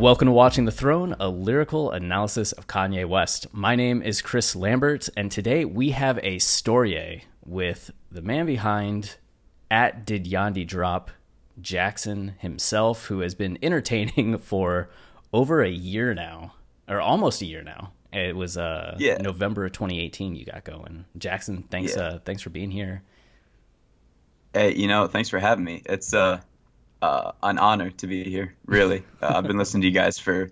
Welcome to Watching the Throne, a lyrical analysis of Kanye West. My name is Chris Lambert, and today we have a story with the man behind at Did Yandhi Drop, Jackson himself, who has been entertaining for over a year now, or almost a year now. It was uh, Yeah. November of 2018 you got going. Jackson, thanks Yeah. uh, thanks for being here. Hey, you know, thanks for having me. It's uh, uh, an honor to be here. Really, uh, I've been listening to you guys for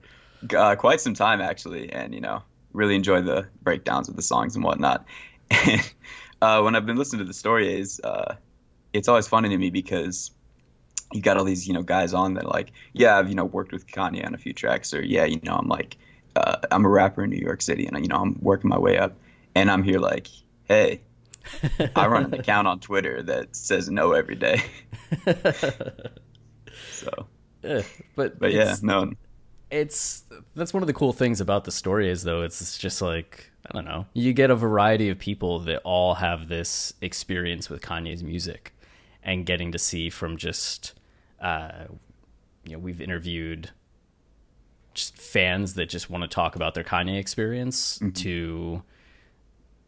uh, quite some time, actually, and you know, really enjoy the breakdowns of the songs and whatnot. And uh, when I've been listening to the stories, uh, it's always funny to me because you got all these, you know, guys on that are like, yeah, I've you know worked with Kanye on a few tracks, or yeah, you know, I'm like, uh, I'm a rapper in New York City, and you know, I'm working my way up, and I'm here like, hey. I run an account on Twitter that says no every day. so, Eh, but but yeah, no, it's that's one of the cool things about the story is though it's just like I don't know you get a variety of people that all have this experience with Kanye's music and getting to see from just uh, you know we've interviewed just fans that just want to talk about their Kanye experience to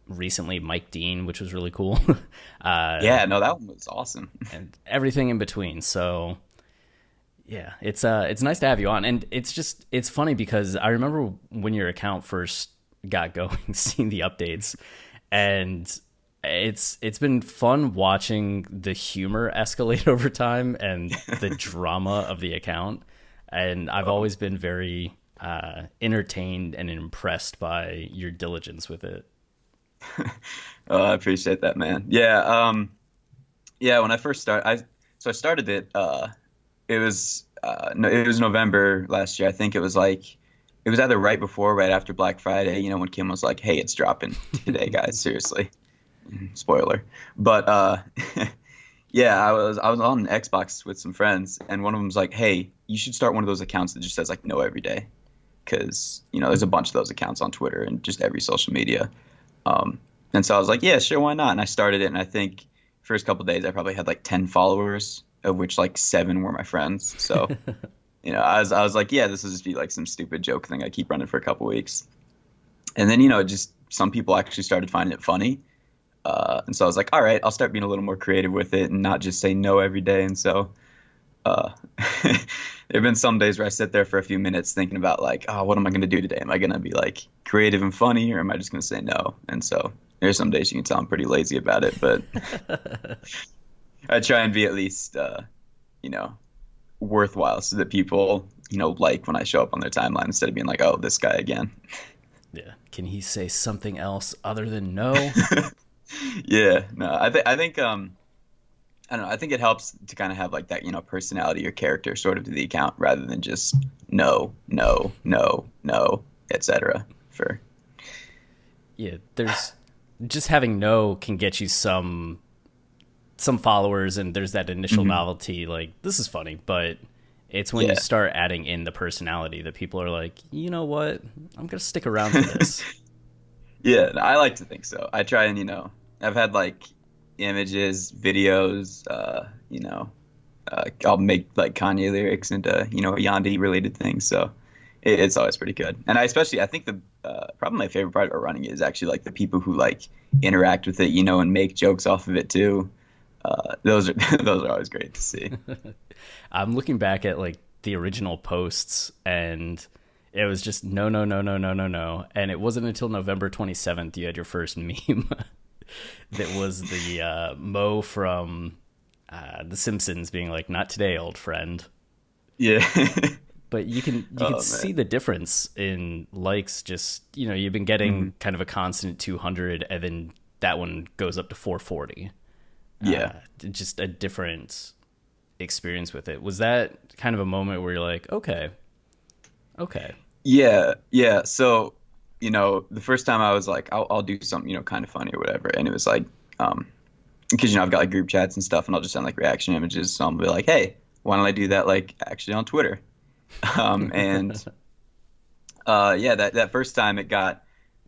recently Mike Dean which was really cool uh, yeah, no, that one was awesome. and everything in between. So yeah, it's uh it's nice to have you on. And it's just it's funny because I remember when your account first got going, seeing the updates and it's it's been fun watching the humor escalate over time and the drama of the account. And I've always been very uh, entertained and impressed by your diligence with it. Oh, I appreciate that, man. Yeah, um, yeah. When I first started, I so I started it. Uh, it was uh, no, it was November last year. I think it was like it was either right before, or right after Black Friday. You know, when Kim was like, "Hey, it's dropping today, guys. Seriously." Spoiler, but uh, yeah, I was I was on Xbox with some friends, and one of them was like, "Hey, you should start one of those accounts that just says like no every day." because you know there's a bunch of those accounts on Twitter and just every social media. Um, and so I was like, yeah, sure, why not? And I started it, and I think first couple days I probably had like ten followers, of which like seven were my friends. So you know, I was I was like, yeah, this will just be like some stupid joke thing I keep running for a couple weeks, and then you know, just some people actually started finding it funny. Uh, and so I was like, all right, I'll start being a little more creative with it and not just say no every day. And so uh, there have been some days where I sit there for a few minutes thinking about like, oh, what am I going to do today? Am I going to be like creative and funny, or am I just going to say no? And so there's some days you can tell I'm pretty lazy about it, but I try and be at least, uh, you know, worthwhile so that people, you know, like when I show up on their timeline instead of being like, oh, this guy again. Yeah. Can he say something else other than no? yeah, no, I think I think um, I don't know. I think it helps to kind of have like that, you know, personality or character sort of to the account rather than just no, no, no, no, etc. For yeah, there's just having no can get you some some followers and there's that initial novelty like this is funny, but it's when Yeah. you start adding in the personality that people are like, "You know what? I'm to stick around for this." yeah, I like to think so. I try and you know, I've had like images, videos, uh, you know, uh, I'll make like Kanye lyrics into you know Yandhi related things. So it, it's always pretty good. And I especially I think the uh, probably my favorite part about running it is actually like the people who like interact with it, you know, and make jokes off of it too. Uh, those are those are always great to see. I'm looking back at like the original posts and it was just no no no no no no no and it wasn't until November 27th you had your first meme that was the uh, Moe from uh, The Simpsons being like not today old friend. Yeah. but you can you Oh, can man. see the difference in likes just you know you've been getting Mm-hmm. kind of a constant 200 and then that one goes up to 440 yeah. uh, just a different experience with it was that kind of a moment where you're like okay okay Yeah, yeah. So, you know, the first time I was like, I'll, I'll do something, you know, kind of funny or whatever, and it was like, um, because you know I've got like group chats and stuff, and I'll just send like reaction images. So I'll be like, hey, why don't I do that like actually on Twitter? Um, and uh, yeah, that that first time it got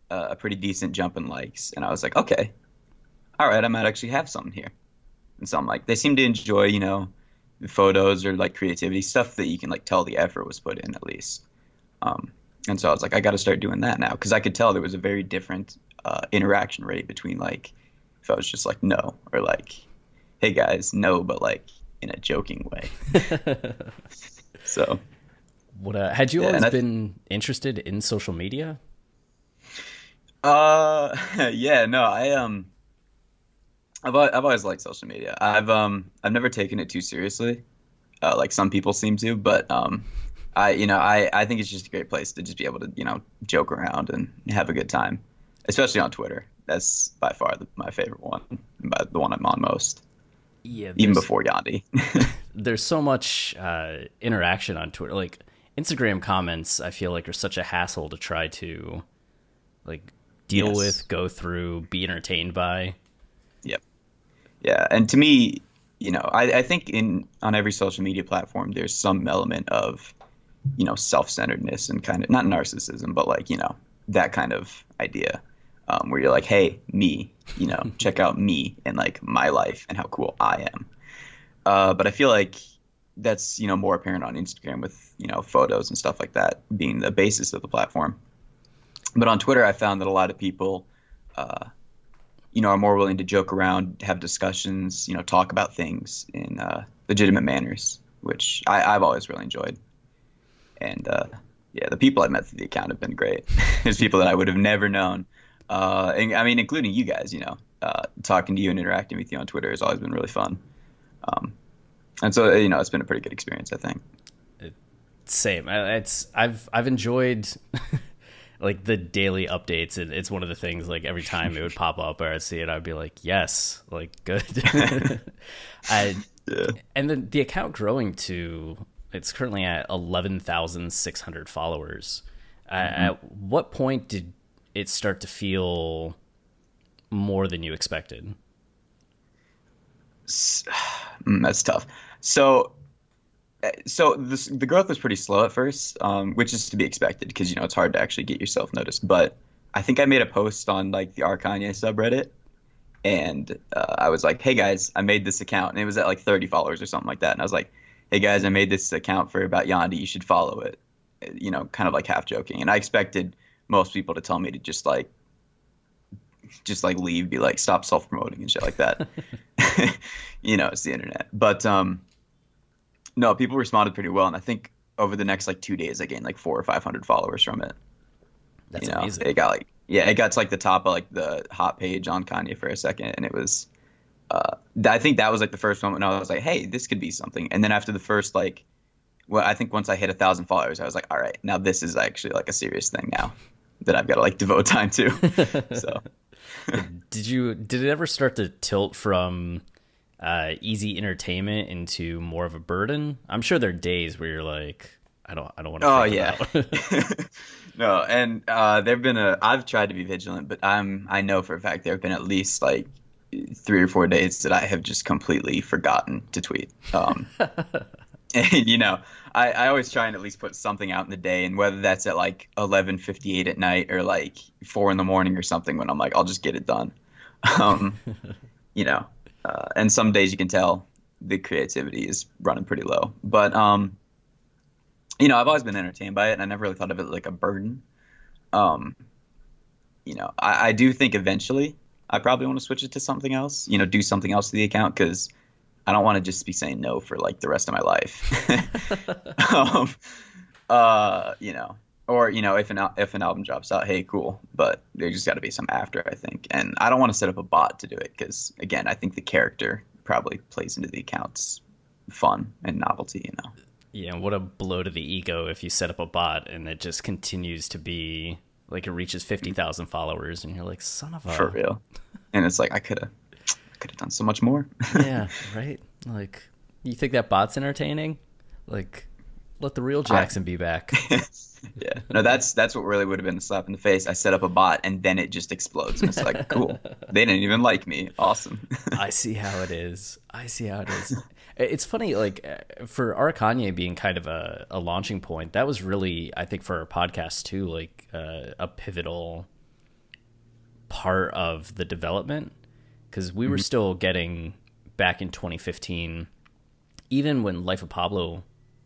uh, a pretty decent jump in likes, and I was like, okay, all right, I might actually have something here. And so I'm like, they seem to enjoy, you know, photos or like creativity stuff that you can like tell the effort was put in at least. Um, and so I was like, I got to start doing that now because I could tell there was a very different uh, interaction rate between like if I was just like no or like, hey guys, no, but like in a joking way. so what uh, had you Yeah, always I- been interested in social media Uh, yeah, no, I um, I've I've always liked social media. I've um, I've never taken it too seriously, uh, like some people seem to. But um, I you know I I think it's just a great place to just be able to you know joke around and have a good time, especially on Twitter. That's by far the, my favorite one, by the one I'm on most, yeah even before Yandhi. there's so much uh, interaction on Twitter. Like Instagram comments, I feel like are such a hassle to try to like deal Yes. with, go through, be entertained by. Yeah, and to me, you know, I, I think in on every social media platform, there's some element of, you know, self-centeredness and kind of not narcissism, but like you know that kind of idea, um, where you're like, hey, me, you know, check out me and like my life and how cool I am. Uh, but I feel like that's you know more apparent on Instagram with you know photos and stuff like that being the basis of the platform. But on Twitter, I found that a lot of people. Uh, you know, are more willing to joke around, have discussions, you know, talk about things in uh, legitimate manners, which I, I've always really enjoyed. And uh, yeah, the people I've met through the account have been great. There's people that I would have never known. Uh, and, I mean, including you guys, you know, uh, talking to you and interacting with you on Twitter has always been really fun. Um, and so, you know, it's been a pretty good experience, I think. Same. It's I've I've enjoyed like the daily updates. It, it's one of the things like every time it would pop up or I'd see it, I'd be like, yes, like good. I Yeah. and then the account growing to it's currently at 11,600 followers. Uh, at what point did it start to feel more than you expected? Mm, that's tough. So, so this, the growth was pretty slow at first, um, which is to be expected because you know it's hard to actually get yourself noticed. But I think I made a post on like the R Kanye subreddit, and uh, I was like, "Hey guys, I made this account," and it was at like 30 followers or something like that. And I was like, "Hey guys, I made this account for about Yandhi. You should follow it." Uh, You know, kind of like half joking, and I expected most people to tell me to just like just like leave, be like, stop self promoting and shit like that. you know, it's the internet. But um, no, people responded pretty well, and I think over the next like two days, I gained like four or five hundred followers from it. That's you know, amazing. it got like yeah, it got to like the top of like the hot page on Kanye for a second, and it was. Uh, I think that was like the first moment I was like, "Hey, this could be something." And then after the first like, well, I think once I hit a thousand followers, I was like, "All right, now this is actually like a serious thing now that I've got to like devote time to." so Did you did it ever start to tilt from uh, easy entertainment into more of a burden? I'm sure there are days where you're like, I don't I don't want to. Oh yeah. no, and uh, there've been a. I've tried to be vigilant, but I'm. I know for a fact there have been at least like three or four days that I have just completely forgotten to tweet. Um, and you know, I, I always try and at least put something out in the day, and whether that's at like 11:58 at night or like four in the morning or something, when I'm like, I'll just get it done. Um, you know, uh, and some days you can tell the creativity is running pretty low, but um you know, I've always been entertained by it, and I never really thought of it like a burden. Um, you know, I, I do think eventually I probably want to switch it to something else. You know, do something else to the account because I don't want to just be saying no for like the rest of my life. um, uh, you know, or you know, if an if an album drops out, hey, cool. But there just got to be some after, I think. And I don't want to set up a bot to do it because again, I think the character probably plays into the account's fun and novelty. You know. Yeah, what a blow to the ego if you set up a bot and it just continues to be like it reaches fifty thousand followers, and you're like, son of a for real. And it's like I could have, I could have done so much more. yeah, right. Like, you think that bot's entertaining? Like, let the real Jackson be back. yeah, no, that's that's what really would have been the slap in the face. I set up a bot and then it just explodes, and it's like, cool. They didn't even like me. Awesome. I see how it is. I see how it is. It's funny, like uh, for our Kanye being kind of a, a launching point, that was really, I think, for our podcast too, like uh, a pivotal part of the development because we were still getting back in 2015, even when Life of Pablo,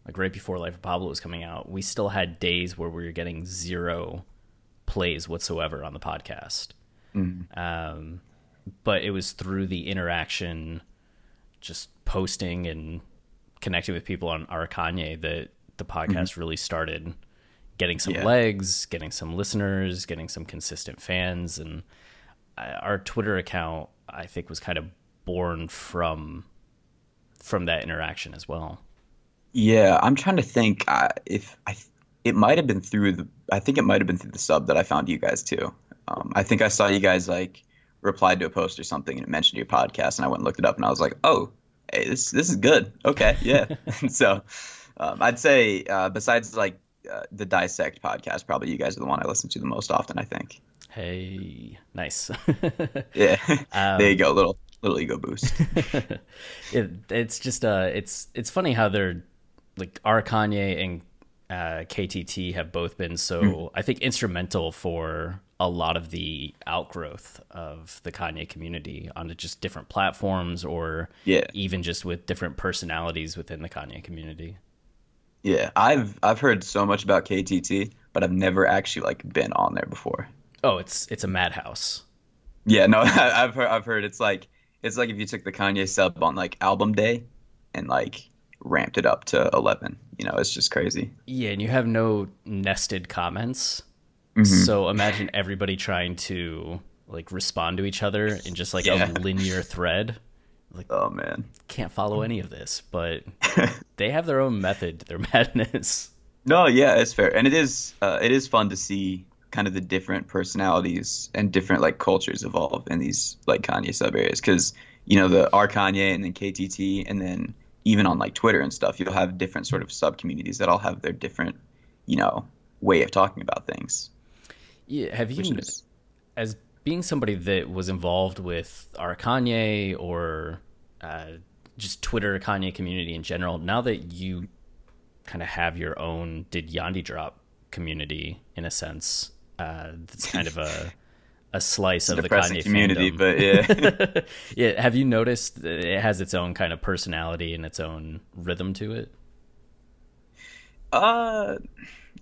like right before Life of Pablo was coming out, we still had days where we were getting zero plays whatsoever on the podcast. Mm. Um, but it was through the interaction, just posting and connecting with people on our Kanye that the podcast mm-hmm. really started getting some Yeah. legs, getting some listeners, getting some consistent fans, and uh, our Twitter account I think was kind of born from from that interaction as well. Yeah, I'm trying to think uh, if I. It might have been through the. I think it might have been through the sub that I found you guys too. Um, I think I saw you guys like replied to a post or something and it mentioned your podcast, and I went and looked it up, and I was like, oh, hey, this this is good. Okay, yeah. So, um, I'd say uh, besides like uh, the dissect podcast, probably you guys are the one I listen to the most often. I think. Hey, nice. Yeah, there you go, little little ego boost. it, it's just uh it's it's funny how they're like our Kanye and uh, KTT have both been so I think instrumental for a lot of the outgrowth of the Kanye community onto just different platforms or Yeah. even just with different personalities within the Kanye community. Yeah, I've I've heard so much about KTT, but I've never actually like been on there before. Oh, it's it's a madhouse. Yeah, no, I've heard I've heard it's like it's like if you took the Kanye sub on like album day and like ramped it up to 11. You know, it's just crazy. Yeah, and you have no nested comments. Mm-hmm. So imagine everybody trying to like respond to each other in just like Yeah. a linear thread. Like, oh man. Can't follow any of this, but they have their own method to their madness. No, yeah, it's fair, and it is uh, it is fun to see kind of the different personalities and different like cultures evolve in these like Kanye sub areas because you know the R Kanye and then KTT and then even on like Twitter and stuff you'll have different sort of sub communities that all have their different you know way of talking about things. Yeah, have you, is as being somebody that was involved with our Kanye or uh, just Twitter Kanye community in general, now that you kind of have your own did Yandhi drop community in a sense, uh, that's kind of a a slice of the Kanye community, fandom. but yeah. yeah, have you noticed that it has its own kind of personality and its own rhythm to it? Uh,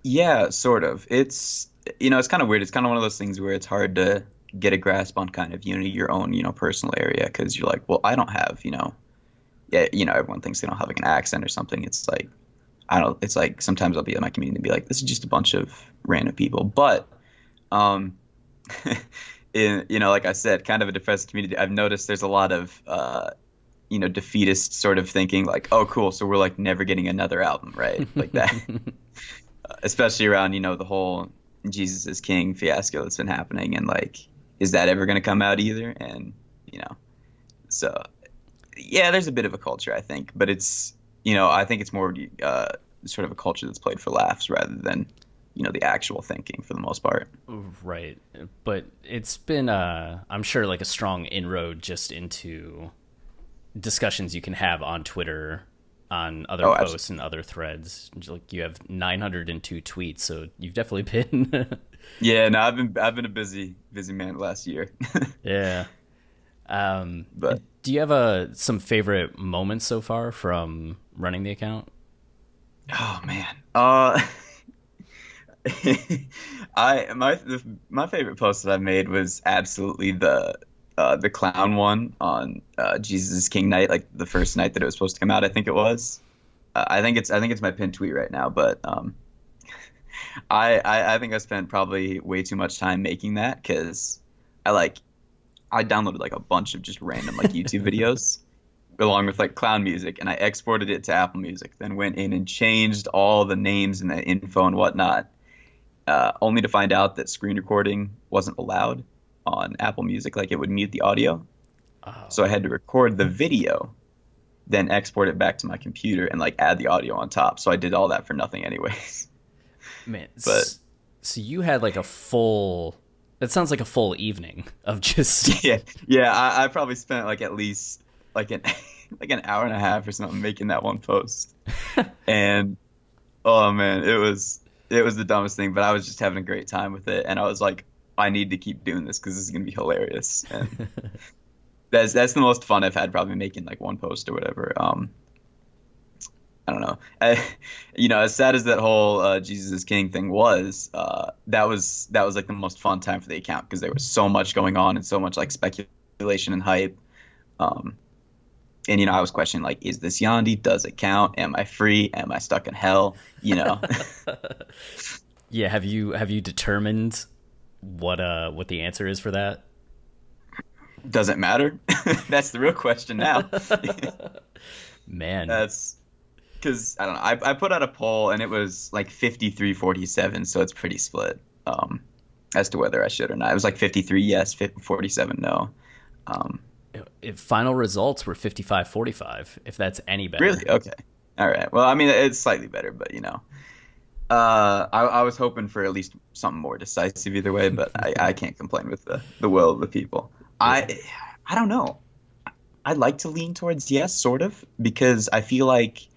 yeah, sort of. It's you know, it's kind of weird. It's kind of one of those things where it's hard to get a grasp on kind of you know your own you know personal area because you're like, well, I don't have you know, yeah, you know, everyone thinks they don't have like an accent or something. It's like I don't. It's like sometimes I'll be in my community and be like, this is just a bunch of random people, but um. In, you know, like I said, kind of a depressed community. I've noticed there's a lot of, uh, you know, defeatist sort of thinking, like, oh, cool, so we're like never getting another album, right? Like that. especially around you know the whole Jesus is King fiasco that's been happening, and like, is that ever going to come out either? And you know, so yeah, there's a bit of a culture, I think, but it's you know, I think it's more uh, sort of a culture that's played for laughs rather than you know the actual thinking for the most part. Right. But it's been uh I'm sure like a strong inroad just into discussions you can have on Twitter on other Oh, posts abs- and other threads. Like you have 902 tweets, so you've definitely been Yeah, no, I've been I've been a busy busy man last year. Yeah. Um But- do you have a some favorite moments so far from running the account? Oh man. Uh I my the, my favorite post that I made was absolutely the uh, the clown one on uh, Jesus King night, like the first night that it was supposed to come out. I think it was. Uh, I think it's I think it's my pinned tweet right now, but um, I, I I think I spent probably way too much time making that because I like I downloaded like a bunch of just random like YouTube videos along with like clown music and I exported it to Apple Music, then went in and changed all the names and the info and whatnot, uh, only to find out that screen recording wasn't allowed on Apple Music, like it would mute the audio. Oh. So I had to record the video, then export it back to my computer and like add the audio on top. So I did all that for nothing anyways. Man, but so you had like a full that sounds like a full evening of just yeah yeah I, I probably spent like at least like an like an hour and a half or something making that one post and oh man it was it was the dumbest thing but i was just having a great time with it and i was like i need to keep doing this because this is going to be hilarious and that's that's the most fun i've had probably making like one post or whatever um I don't know. I, you know, as sad as that whole uh, Jesus is King thing was, uh, that was that was like the most fun time for the account because there was so much going on and so much like speculation and hype. Um, and you know, I was questioning like, is this Yandhi? Does it count? Am I free? Am I stuck in hell? You know. yeah. Have you have you determined what uh what the answer is for that? Does it matter? That's the real question now. Man, that's because I don't know. I, I put out a poll and it was like 53 47, so it's pretty split um, as to whether I should or not. It was like 53 yes, 47 no. Um, final results were 55 45, if that's any better. Really? Okay. All right. Well, I mean, it's slightly better, but you know. Uh, I, I was hoping for at least something more decisive either way, but I, I can't complain with the, the will of the people. I I don't know. I'd like to lean towards yes, sort of, because I feel like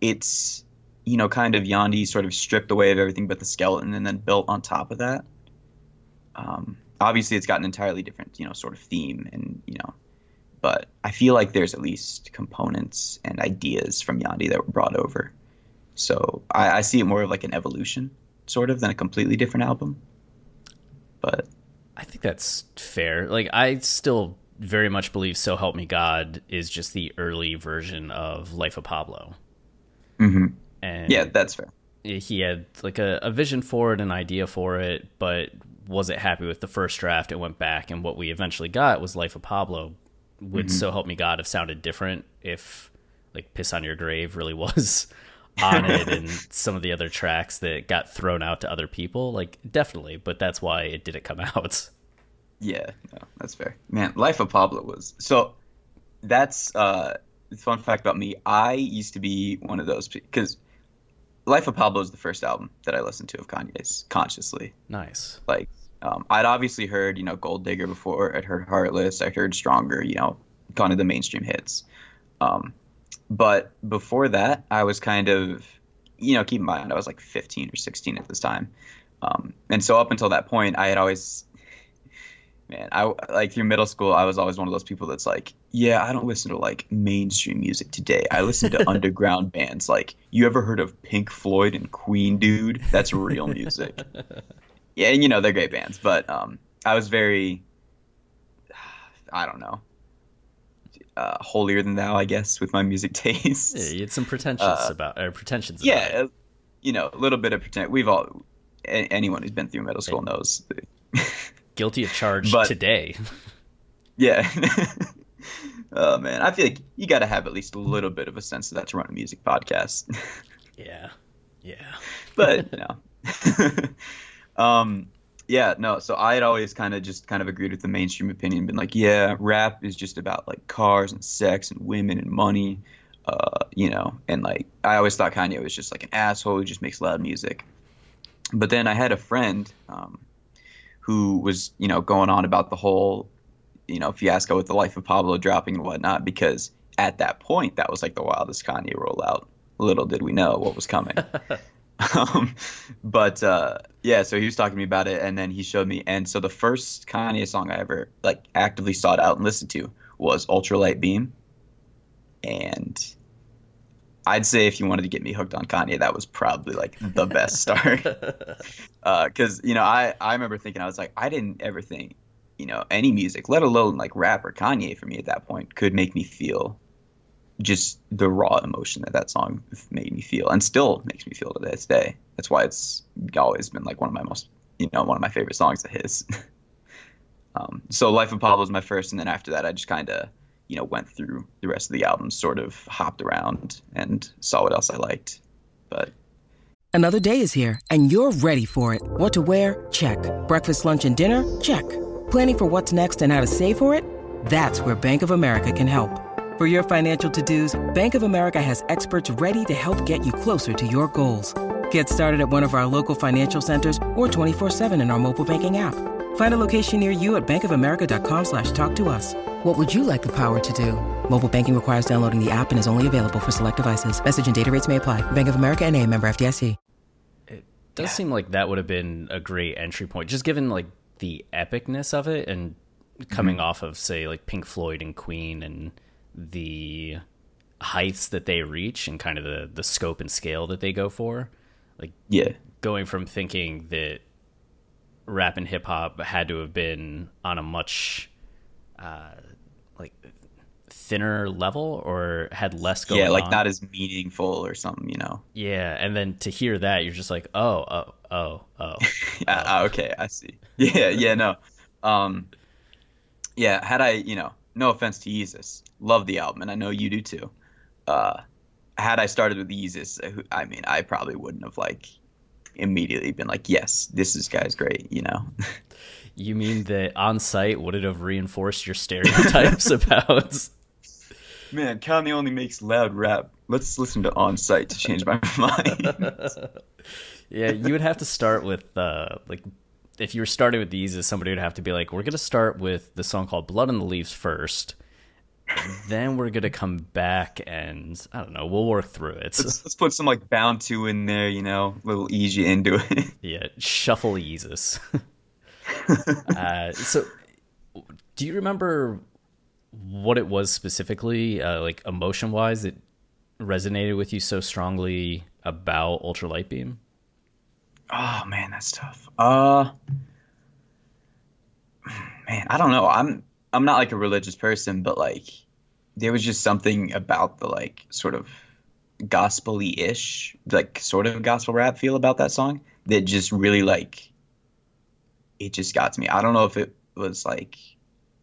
it's you know kind of Yandhi sort of stripped away of everything but the skeleton and then built on top of that. Um, obviously, it's got an entirely different you know sort of theme and you know, but I feel like there's at least components and ideas from Yandhi that were brought over. So I, I see it more of like an evolution, sort of, than a completely different album. But I think that's fair. Like I still very much believe "So Help Me God" is just the early version of "Life of Pablo." Mm-hmm. And yeah, that's fair. He had like a, a vision for it, an idea for it, but wasn't happy with the first draft. It went back, and what we eventually got was Life of Pablo. Would mm-hmm. so help me God have sounded different if like Piss on Your Grave really was on it and some of the other tracks that got thrown out to other people? Like definitely, but that's why it didn't come out. Yeah, no, that's fair. Man, Life of Pablo was so that's uh fun fact about me, I used to be one of those because Life of Pablo is the first album that I listened to of Kanye's consciously. Nice. Like, um, I'd obviously heard, you know, Gold Digger before. I'd heard Heartless. I'd heard Stronger. You know, kind of the mainstream hits. Um, but before that, I was kind of, you know, keep in mind I was like 15 or 16 at this time. Um, and so up until that point, I had always man, I like through middle school, I was always one of those people that's like, yeah, I don't listen to like mainstream music today. I listen to underground bands. Like, you ever heard of Pink Floyd and Queen, dude? That's real music. yeah, and you know they're great bands, but um, I was very, I don't know, uh, holier than thou, I guess, with my music tastes. Yeah, you had some pretensions uh, about or pretensions. Yeah, about you know, a little bit of pretend. We've all anyone who's been through middle school knows guilty of charge but, today. Yeah. oh man, I feel like you got to have at least a little bit of a sense of that to run a music podcast. yeah. Yeah. but you know. Um yeah, no, so I had always kind of just kind of agreed with the mainstream opinion, been like, yeah, rap is just about like cars and sex and women and money, uh, you know, and like I always thought Kanye was just like an asshole who just makes loud music. But then I had a friend, um, who was you know going on about the whole you know fiasco with the life of Pablo dropping and whatnot because at that point that was like the wildest Kanye rollout. Little did we know what was coming. um, but uh, yeah, so he was talking to me about it, and then he showed me. And so the first Kanye song I ever like actively sought out and listened to was Ultralight Beam, and I'd say if you wanted to get me hooked on Kanye, that was probably like the best start. Because uh, you know, I I remember thinking I was like, I didn't ever think, you know, any music, let alone like rap or Kanye for me at that point, could make me feel just the raw emotion that that song made me feel and still makes me feel to this day. That's why it's always been like one of my most, you know, one of my favorite songs of his. um, so Life of Pablo is my first, and then after that, I just kind of, you know, went through the rest of the album, sort of hopped around and saw what else I liked. But another day is here, and you're ready for it. What to wear? Check. Breakfast, lunch, and dinner? Check. Planning for what's next and how to save for it? That's where Bank of America can help. For your financial to-dos, Bank of America has experts ready to help get you closer to your goals. Get started at one of our local financial centers or 24-7 in our mobile banking app. Find a location near you at bankofamerica.com slash talk to us. What would you like the power to do? Mobile banking requires downloading the app and is only available for select devices. Message and data rates may apply. Bank of America and a member FDIC. It does seem like that would have been a great entry point, just given like the epicness of it and coming mm-hmm. off of say like Pink Floyd and Queen and the heights that they reach and kind of the the scope and scale that they go for. Like yeah, going from thinking that rap and hip hop had to have been on a much uh, like thinner level or had less going yeah like on. not as meaningful or something you know yeah and then to hear that you're just like oh oh oh oh, yeah, oh. okay i see yeah yeah no um yeah had i you know no offense to Yeezus, love the album, and I know you do too. Uh, had I started with Yeezus, uh, I mean, I probably wouldn't have like immediately been like, yes, this is guy's great, you know. you mean that On Sight would it have reinforced your stereotypes about? Man, Kanye only makes loud rap. Let's listen to On Sight to change my mind. yeah, you would have to start with uh, like if you were starting with these, somebody would have to be like, we're going to start with the song called "Blood on the Leaves" first. Then we're gonna come back and I don't know. We'll work through it. Let's, let's put some like Bound 2 in there, you know, little easy into it. yeah, shuffle Yeezus. uh, so, do you remember what it was specifically, uh, like emotion wise, that resonated with you so strongly about Ultra Light Beam? Oh man, that's tough. Uh, man, I don't know. I'm I'm not like a religious person, but like there was just something about the like sort of gospely ish, like sort of gospel rap feel about that song that just really like it just got to me. I don't know if it was like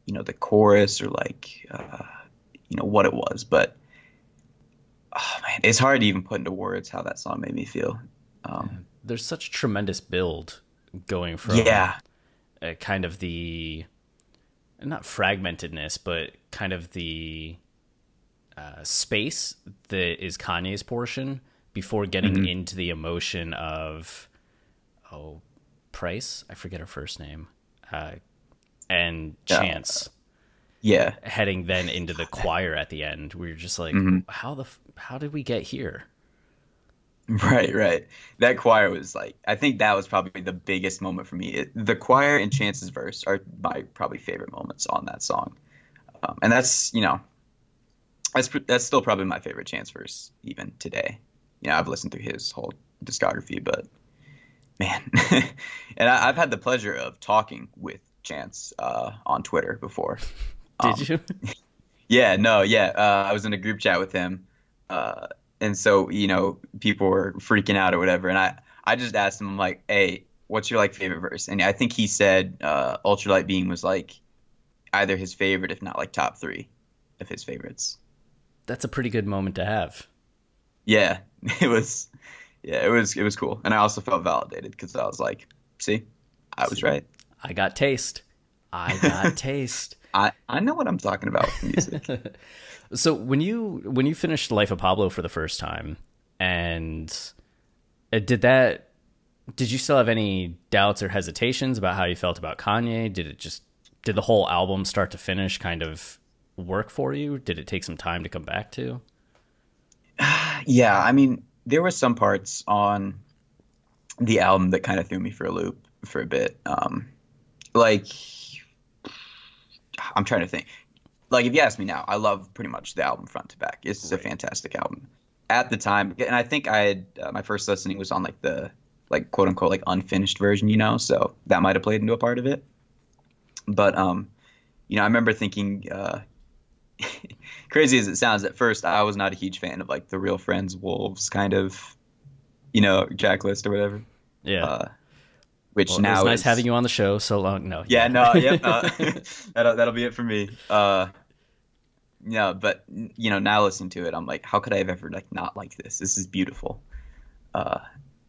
you know the chorus or like uh, you know what it was, but oh man, it's hard to even put into words how that song made me feel. Um, there's such tremendous build going from yeah kind of the not fragmentedness but kind of the uh, space that is Kanye's portion before getting mm-hmm. into the emotion of oh Price? I forget her first name. Uh, and Chance. Yeah. Heading then into the choir at the end. Where you're just like mm-hmm. how the how did we get here Right, right. That choir was like, I think that was probably the biggest moment for me. It, the choir and Chance's verse are my probably favorite moments on that song, um, and that's you know, that's that's still probably my favorite Chance verse even today. You know, I've listened through his whole discography, but man, and I, have had the pleasure of talking with Chance uh, on Twitter before. Did um, you? yeah, no, yeah. Uh, I was in a group chat with him. Uh, and so you know people were freaking out or whatever and i i just asked him i'm like hey what's your like favorite verse? And i think he said uh ultralight beam was like either his favorite if not like top three of his favorites. That's a pretty good moment to have. Yeah. It was yeah it was it was cool. And i also felt validated because i was like see i was right. I got taste. I got taste. I, I know what I'm talking about with music. so when you when you finished Life of Pablo for the first time, and uh, did that did you still have any doubts or hesitations about how you felt about Kanye? Did it just did the whole album start to finish kind of work for you? Did it take some time to come back to? Yeah, I mean, there were some parts on the album that kind of threw me for a loop for a bit. Um, like I'm trying to think. Like if you ask me now, I love pretty much the album front to back. It's right. a fantastic album. At the time, and I think I had uh, my first listening was on like the like quote unquote like unfinished version, you know, so that might have played into a part of it. But um, you know, I remember thinking, uh, crazy as it sounds, at first I was not a huge fan of like the Real Friends Wolves kind of, you know, Jack List or whatever. Yeah. Uh, which well, now it's nice is, having you on the show so long. No. Yeah, no, yep. Uh, that'll that'll be it for me. Uh, yeah, but you know, now listening to it, I'm like, how could I have ever like not like this? This is beautiful. Uh,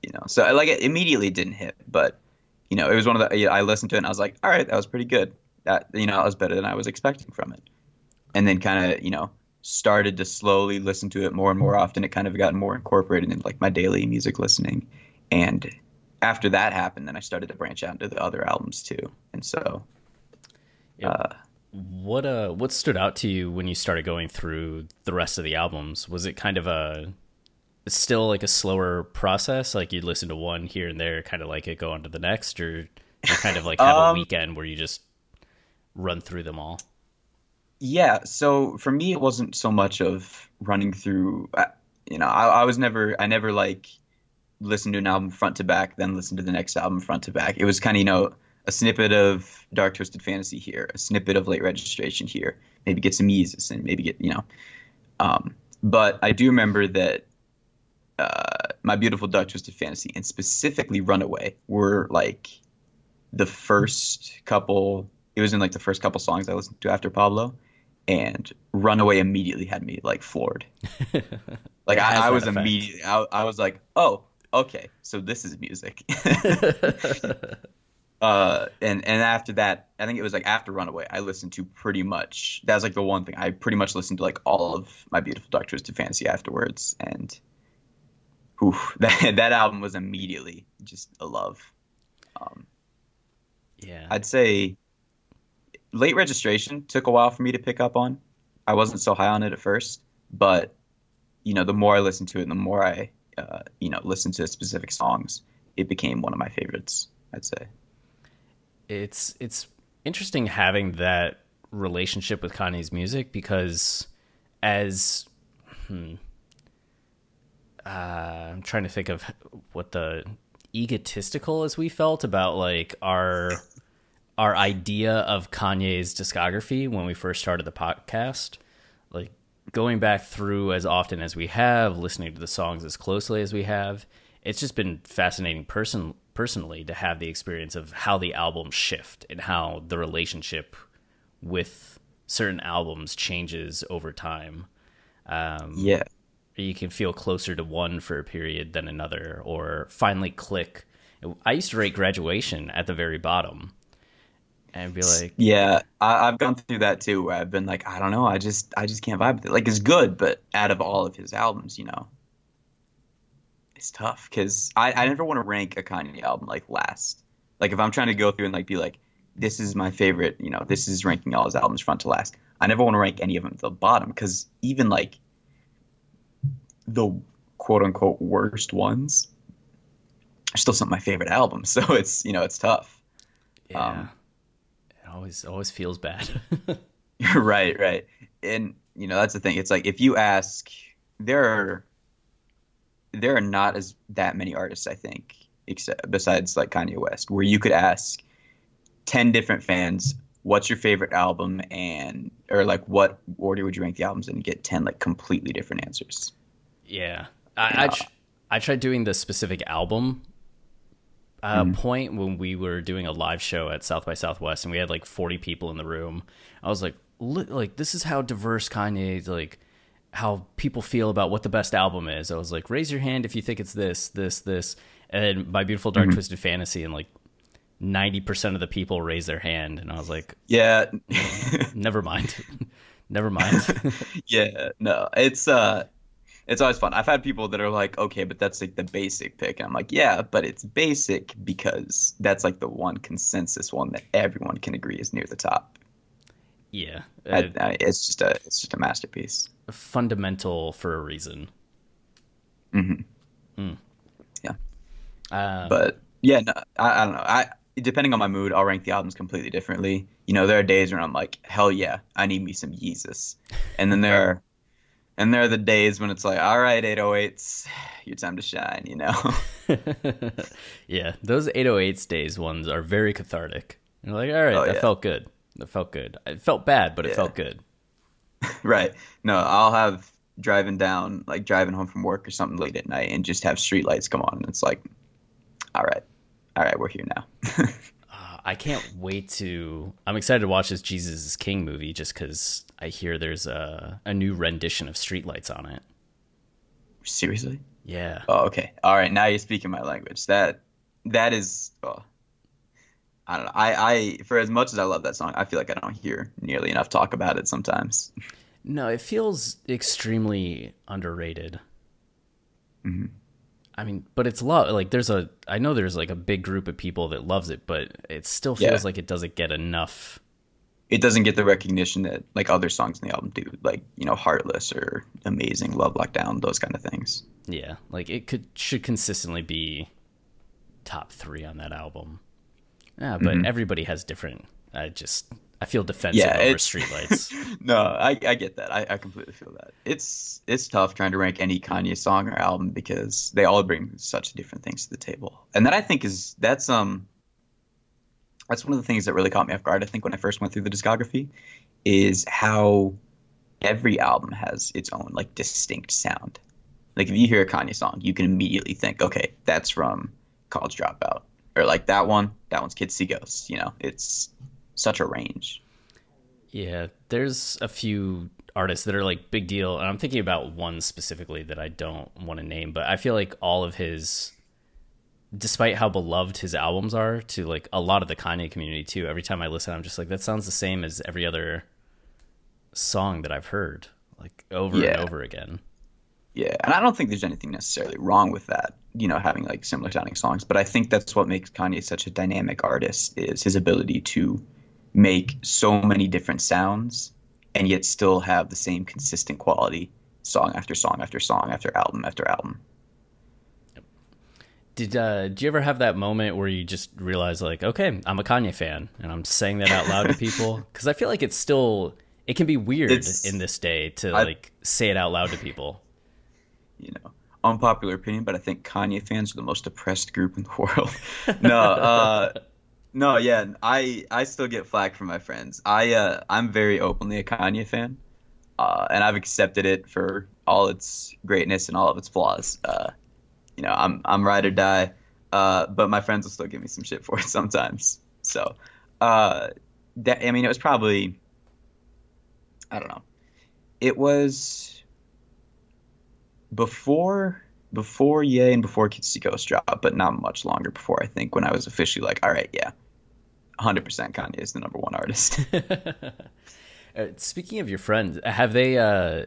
you know, so I like it immediately didn't hit, but you know, it was one of the you know, I listened to it and I was like, all right, that was pretty good. That you know, that was better than I was expecting from it. And then kind of you know started to slowly listen to it more and more often. It kind of got more incorporated into like my daily music listening, and after that happened, then I started to branch out into the other albums too. And so, uh, What uh what stood out to you when you started going through the rest of the albums? Was it kind of a still like a slower process? Like you'd listen to one here and there, kind of like it go on to the next, or you kind of like have a Um, weekend where you just run through them all? Yeah, so for me, it wasn't so much of running through. uh, You know, I, I was never, I never like listened to an album front to back, then listen to the next album front to back. It was kind of, you know, a snippet of Dark Twisted Fantasy here, a snippet of Late Registration here, maybe get some Yeezus and maybe get, you know. Um, but I do remember that uh, My Beautiful Dark Twisted Fantasy and specifically Runaway were like the first couple. It was in like the first couple songs I listened to after Pablo and Runaway immediately had me like floored. Like I, I was effect. immediately, I, I was like, oh, okay, so this is music. uh, and and after that, I think it was like after Runaway, I listened to pretty much. That was like the one thing I pretty much listened to like all of my beautiful Dark Twisted Fantasy afterwards, and oof, that that album was immediately just a love. Um, Yeah. I'd say late registration took a while for me to pick up on. I wasn't so high on it at first, but you know, the more I listened to it, and the more I, uh, you know, listen to specific songs, it became one of my favorites. I'd say. it's it's interesting having that relationship with Kanye's music because as hmm, uh, I'm trying to think of what the egotistical as we felt about like our our idea of Kanye's discography when we first started the podcast going back through as often as we have listening to the songs as closely as we have it's just been fascinating person personally to have the experience of how the albums shift and how the relationship with certain albums changes over time. Um, Yeah. you can feel closer to one for a period than another or finally click. I used to rate graduation at the very bottom and be like Yeah, I, I've gone through that too. Where I've been like, I don't know, I just, I just can't vibe with it. Like, it's good, but out of all of his albums, you know, it's tough because I, I never want to rank a Kanye album like last. Like, if I'm trying to go through and like be like, this is my favorite, you know, this is ranking all his albums front to last. I never want to rank any of them at the bottom because even like the quote unquote worst ones are still some of my favorite albums. So it's, you know, it's tough. yeah Um, always always feels bad right, right. And you know, that's the thing. It's like if you ask there are there are not as that many artists, I think, except besides like Kanye West, where you could ask ten different fans, what's your favorite album and or like what order would you rank the albums in and get ten like completely different answers. Yeah, I I, tr- I tried doing the specific album uh, point when we were doing a live show at South by Southwest, and we had like forty people in the room. I was like, li- like this is how diverse Kanye's like how people feel about what the best album is. I was like, raise your hand if you think it's this, this, this, and My Beautiful Dark Twisted Fantasy, and like ninety percent of the people raised their hand, and I was like, Yeah. never mind, never mind. yeah, no. It's uh it's always fun. I've had people that are like, okay, but that's like the basic pick. And I'm like, yeah, but it's basic because that's like the one consensus one that everyone can agree is near the top. yeah, uh, I, it's just a it's just a masterpiece. fundamental for a reason. Yeah. Uh, But yeah, no, I, I don't know. I depending on my mood, I'll rank the albums completely differently. You know, there are days where I'm like, hell yeah, I need me some Yeezus. And then there are and there are the days when it's like, all right, 808s, your time to shine, you know? yeah, those 808s days ones are very cathartic. You're like, all right, Oh, that yeah. felt good. That felt good. It felt bad, but it Yeah. felt good. Right. No, I'll have driving down, like driving home from work or something late at night, and just have streetlights come on, and it's like, all right, all right, we're here now. Ah, I can't wait to. I'm excited to watch this Jesus is King movie just because I hear there's a, a new rendition of Streetlights on it. Seriously? Yeah. Oh, okay. All right. Now you're speaking my language. That that is. Oh, I don't know. I, I for as much as I love that song, I feel like I don't hear nearly enough talk about it sometimes. No, it feels extremely underrated. Mm-hmm. I mean, but it's love. Like, there's a. I know there's like a big group of people that loves it, but it still feels Yeah. like it doesn't get enough. It doesn't get the recognition that like other songs in the album do, like you know, "Heartless" or "Amazing," "Love Lockdown," those kind of things. Yeah, like it could should consistently be top three on that album. Yeah, but everybody has different. I just I feel defensive Mm-hmm. Yeah, over streetlights. No, I, I get that. I, I completely feel that. It's it's tough trying to rank any Kanye song or album because they all bring such different things to the table. And that I think is that's um that's one of the things that really caught me off guard. I think when I first went through the discography is how every album has its own like distinct sound. Like if you hear a Kanye song, you can immediately think, okay, that's from College Dropout, or like that one, that one's Kids See Ghosts. You know, it's such a range. Yeah, there's a few artists that are like big deal, and I'm thinking about one specifically that I don't want to name, but I feel like all of his despite how beloved his albums are to like a lot of the Kanye community too, every time I listen I'm just like that sounds the same as every other song that I've heard like over and over again. Yeah, and I don't think there's anything necessarily wrong with that, you know, having like similar sounding songs. But I think that's what makes Kanye such a dynamic artist is his ability to make so many different sounds and yet still have the same consistent quality song after song after song after album after album. Did uh, do you ever have that moment where you just realize like, okay, I'm a Kanye fan, and I'm saying that out loud to people? Because I feel like it's still it can be weird It's- in this day to I- like say it out loud to people. you know, unpopular opinion, but I think Kanye fans are the most oppressed group in the world. no, uh, no, yeah, I I still get flack from my friends. I uh, I'm very openly a Kanye fan, uh, and I've accepted it for all its greatness and all of its flaws. Uh, you know, I'm I'm ride or die, uh, but my friends will still give me some shit for it sometimes. So, uh, that I mean, it was probably, I don't know, it was before before Ye and before Ghost drop, but not much longer before I think when I was officially like, all right, yeah, 100% Kanye is the number one artist. Uh, speaking of your friends, have they uh,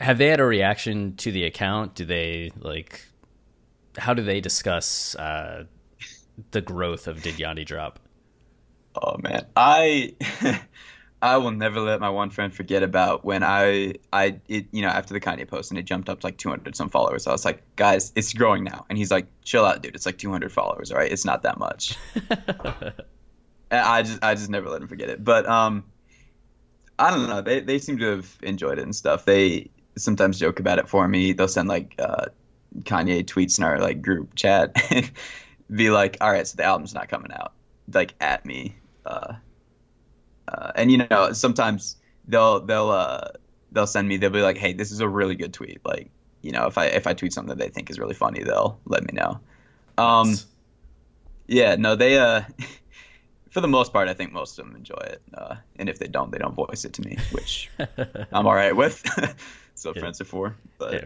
have they had a reaction to the account? Do they like? How do they discuss uh, the growth of Did Yandhi drop? oh man, I I will never let my one friend forget about when I I it you know after the Kanye post and it jumped up to like 200 some followers. I was like, guys, it's growing now, and he's like, chill out, dude. It's like 200 followers, all right? It's not that much. I just I just never let him forget it. But um, I don't know. They they seem to have enjoyed it and stuff. They sometimes joke about it for me. They'll send like uh, Kanye tweets in our like group chat and be like, "All right, so the album's not coming out." Like at me. Uh, uh, and you know, sometimes they'll they'll uh they'll send me. They'll be like, "Hey, this is a really good tweet." Like, you know, if I if I tweet something that they think is really funny, they'll let me know. Um, yeah, no, they uh. for the most part, I think most of them enjoy it. Uh, and if they don't, they don't voice it to me, which I'm all right with. so what friends are for. But Yeah.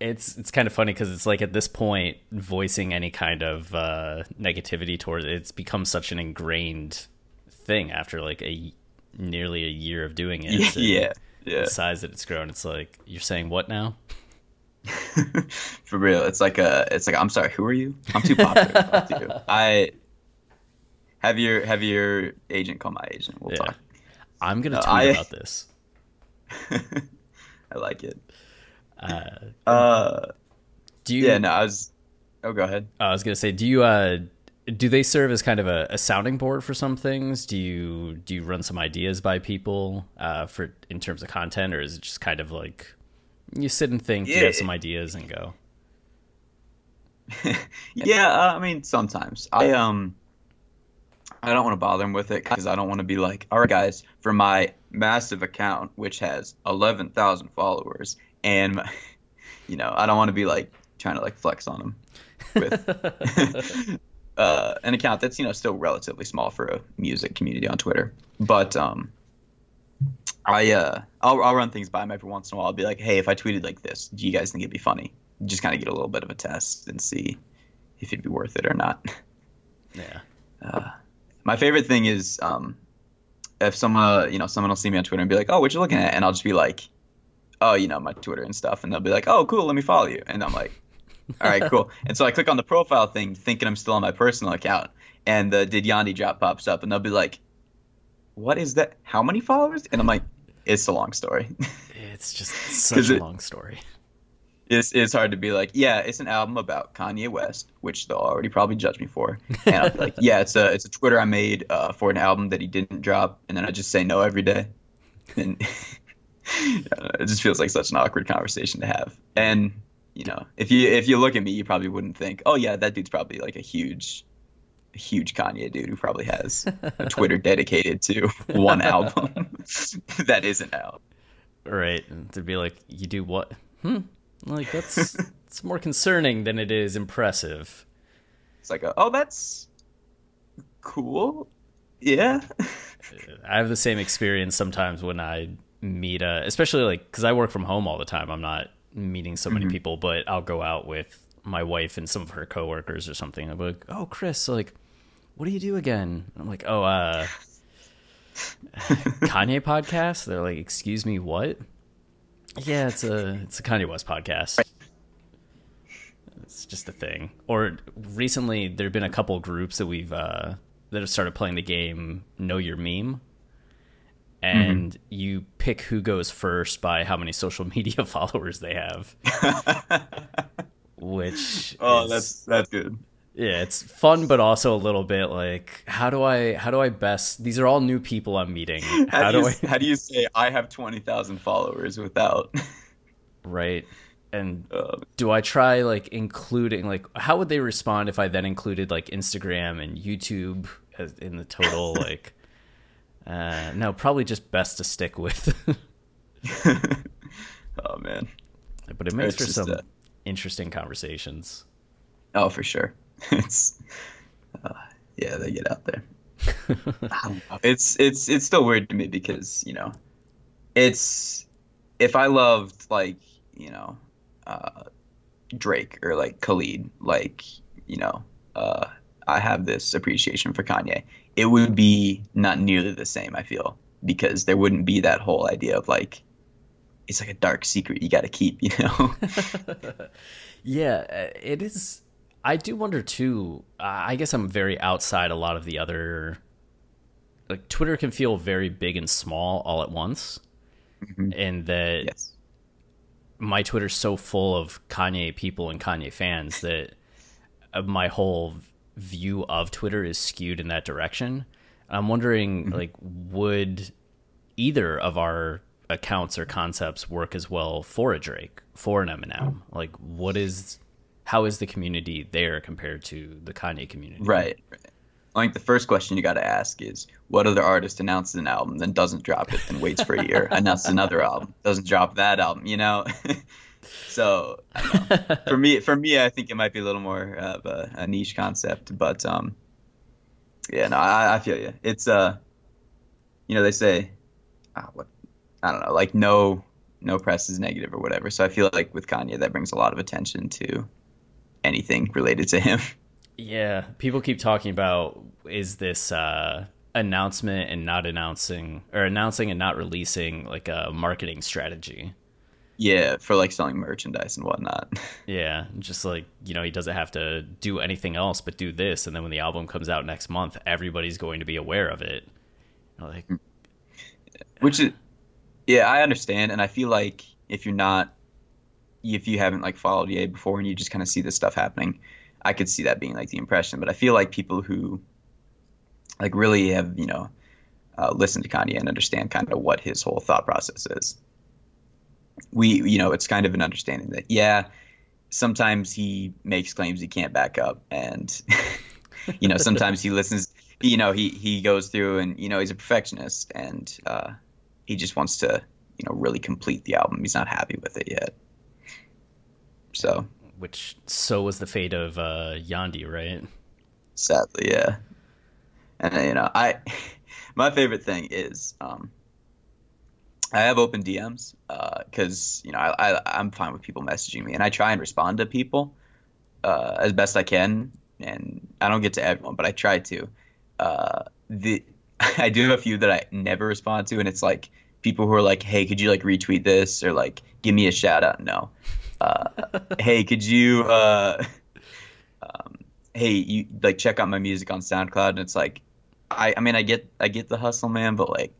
It's it's kind of funny because it's like at this point, voicing any kind of uh, negativity towards it, it's become such an ingrained thing after like a nearly a year of doing it. yeah, yeah, The size that it's grown, it's like you're saying what now? for real. It's like a, it's like I'm sorry, who are you? I'm too popular. to to you. I have your have your agent call my agent. We'll Yeah. talk. I'm gonna tweet I- about this. I like it. Uh, Do you? yeah, no, I was. Oh, go ahead. I was gonna say, do you uh, do they serve as kind of a, a sounding board for some things? Do you do you run some ideas by people uh, for in terms of content, or is it just kind of like you sit and think, you have some ideas, and go? yeah, uh, I mean sometimes I um I don't want to bother him with it because I don't want to be like, all right, guys, for my massive account, which has 11,000 followers, and, my, you know, I don't want to be like trying to like flex on them with uh, an account that's, you know, still relatively small for a music community on Twitter. But, um, I, uh, I'll, I'll run things by him every once in a while. I'll be like, hey, if I tweeted like this, do you guys think it'd be funny? Just kind of get a little bit of a test and see if it'd be worth it or not. Yeah. Uh, my favorite thing is um, if someone, uh, you know, someone will see me on Twitter and be like, "Oh, what you looking at?" and I'll just be like, "Oh, you know, my Twitter and stuff," and they'll be like, "Oh, cool, let me follow you," and I'm like, "All right, cool." and so I click on the profile thing, thinking I'm still on my personal account, and the Did Yandhi drop pops up, and they'll be like, "What is that? How many followers?" And I'm like, "It's a long story." It's just such a it- long story. it's, it's hard to be like, yeah, it's an album about Kanye West, which they'll already probably judge me for. And I'll be like, yeah, it's a it's a Twitter I made uh, for an album that he didn't drop, and then I just say no every day. And I don't know, it just feels like such an awkward conversation to have. And you know, if you if you look at me, you probably wouldn't think, oh yeah, that dude's probably like a huge, huge Kanye dude who probably has a Twitter dedicated to one album that isn't out. Right. And to be like, you do what? Hmm. Like that's it's more concerning than it is impressive. It's like, a, oh, that's cool. Yeah. I have the same experience sometimes when I meet, uh, especially like because I work from home all the time. I'm not meeting so many people, but I'll go out with my wife and some of her coworkers or something. I'm like, oh, Chris, like, what do you do again? And I'm like, oh, uh, Kanye podcast. They're like, excuse me, what? Yeah, it's a it's a Kanye West podcast. It's just a thing. Or recently, there've been a couple groups that we've uh, that have started playing the game Know Your Meme, and you pick who goes first by how many social media followers they have. Which Oh, is- that's that's good. yeah, it's fun, but also a little bit like how do I how do I best? These are all new people I'm meeting. How, How do, do you, I how do you say I have twenty thousand followers without? right? And Uh, do I try like including like how would they respond if I then included like Instagram and YouTube as in the total like? Uh, no, probably just best to stick with. oh man. but it makes It's for some uh, interesting conversations. Oh, for sure. It's uh, yeah, they get out there. I don't know. It's it's it's still weird to me because you know, it's if I loved like you know, uh, Drake or like Khalid, like you know, uh, I have this appreciation for Kanye. It would be not nearly the same. I feel because there wouldn't be that whole idea of like. It's like a dark secret you got to keep, you know. Yeah, uh, it is. I do wonder too. I guess I'm very outside a lot of the other. Like Twitter can feel very big and small all at once, and that yes. my Twitter's so full of Kanye people and Kanye fans that uh, my whole view of Twitter is skewed in that direction. I'm wondering, mm-hmm. like, would either of our accounts or concepts work as well for a Drake, for an Eminem? Mm-hmm. Like, what is, how is the community there compared to the Kanye community? Right. right. I think the first question you got to ask is what other artist announces an album, then doesn't drop it, then waits for a year, announces another album, doesn't drop that album, you know? so for me, for me, I think it might be a little more of a, a niche concept, but um, yeah, no, I, I feel you. It's uh, you know, they say, ah, what, I don't know, like no, no press is negative or whatever. So I feel like with Kanye, that brings a lot of attention to anything related to him. Yeah, people keep talking about is this uh, announcement and not announcing, or announcing and not releasing like a marketing strategy. Yeah, for like selling merchandise and whatnot. Yeah, just like you know, he doesn't have to do anything else but do this, and then when the album comes out next month, everybody's going to be aware of it. Like, Which is, yeah, I understand, and I feel like if you're not, if you haven't like followed Ye before and you just kind of see this stuff happening, I could see that being like the impression. But I feel like people who, like, really have you know, uh, listened to Kanye and understand kind of what his whole thought process is. We, you know, it's kind of an understanding that yeah, sometimes he makes claims he can't back up, and you know, sometimes he listens you know he he goes through and you know he's a perfectionist and uh, he just wants to you know really complete the album. He's not happy with it yet. So which so was the fate of uh, Yandhi, right? Sadly, yeah. And you know, I my favorite thing is um, I have open DMs because uh, you know I, I am fine with people messaging me, and I try and respond to people uh, as best I can, and I don't get to everyone, but I try to. Uh, the I do have a few that I never respond to, and it's like people who are like, "Hey, could you like retweet this?" or like, "Give me a shout out." No. Uh, hey, could you? Uh, um, hey, you like check out my music on SoundCloud, and it's like, I I mean I get I get the hustle, man, but like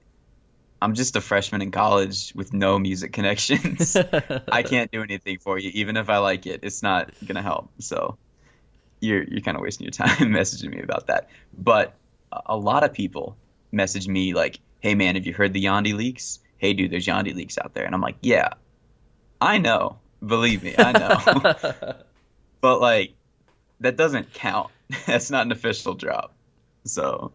I'm just a freshman in college with no music connections. I can't do anything for you, even if I like it. It's not gonna help. So you're you're kind of wasting your time messaging me about that. But a lot of people message me like, "Hey man, have you heard the Yandhi leaks? Hey dude, there's Yandhi leaks out there." And I'm like, "Yeah, I know. Believe me, I know." but like, that doesn't count. That's not an official drop. So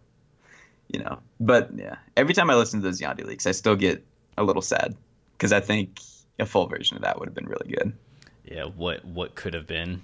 you know. But yeah, every time I listen to those Yandhi leaks, I still get a little sad because I think a full version of that would have been really good. Yeah, what what could have been?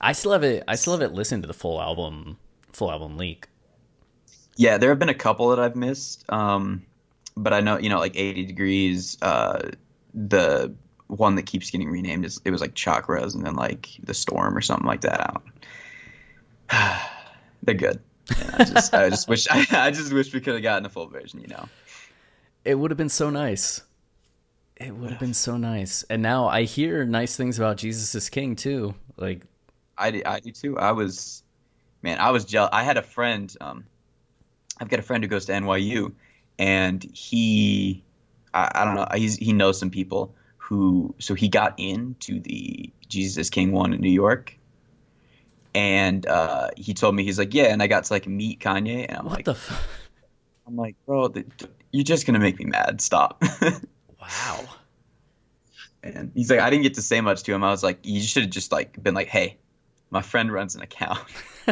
I still have it. I still have it listened to the full album, full album leak. Yeah, there have been a couple that I've missed, um, but I know you know like 80 degrees. Uh, the one that keeps getting renamed is it was like chakras and then like the storm or something like that. I They're good. I just I just wish I, I just wish we could have gotten a full version. You know, it would have been so nice. It would have been so nice. And now I hear nice things about Jesus is King too. Like I, I do too. I was, man, I was jealous. I had a friend. Um, I've got a friend who goes to NYU, and he, I, I don't know, he's, he knows some people who, so he got into the Jesus King one in New York, and uh, he told me he's like, yeah, and I got to like meet Kanye, and I'm what like, the. F- I'm like, bro, the, you're just gonna make me mad. Stop. wow. And he's like, I didn't get to say much to him. I was like, you should have just like been like, hey, my friend runs an account.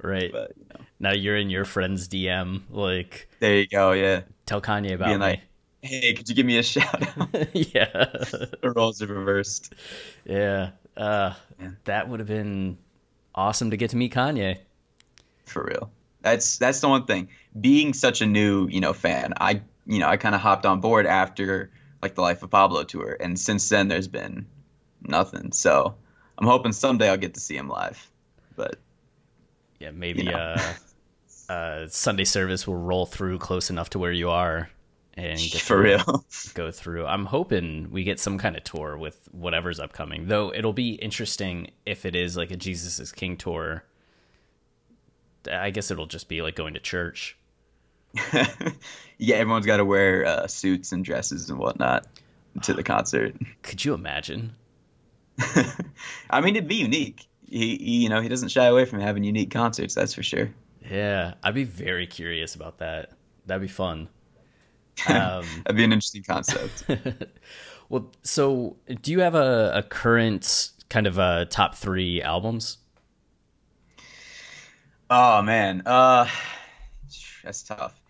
right. But, you know. Now you're in your friend's DM. Like there you go. Yeah. Tell Kanye about Being me. Like, hey, could you give me a shout out? yeah. the roles are reversed. Yeah. Uh, yeah. That would have been awesome to get to meet Kanye. For real. That's that's the one thing. Being such a new, you know, fan, I you know, I kind of hopped on board after like the Life of Pablo tour, and since then there's been nothing. So I'm hoping someday I'll get to see him live. But yeah, maybe you know. uh, uh, Sunday service will roll through close enough to where you are and get for real go through. I'm hoping we get some kind of tour with whatever's upcoming. Though it'll be interesting if it is like a Jesus is King tour. I guess it'll just be like going to church. yeah, everyone's got to wear uh, suits and dresses and whatnot to the concert. Could you imagine? I mean, it'd be unique. He, he, you know, he doesn't shy away from having unique concerts. That's for sure. Yeah, I'd be very curious about that. That'd be fun. Um, That'd be an interesting concept. well, so do you have a, a current kind of uh, top three albums? Oh man, uh, that's tough.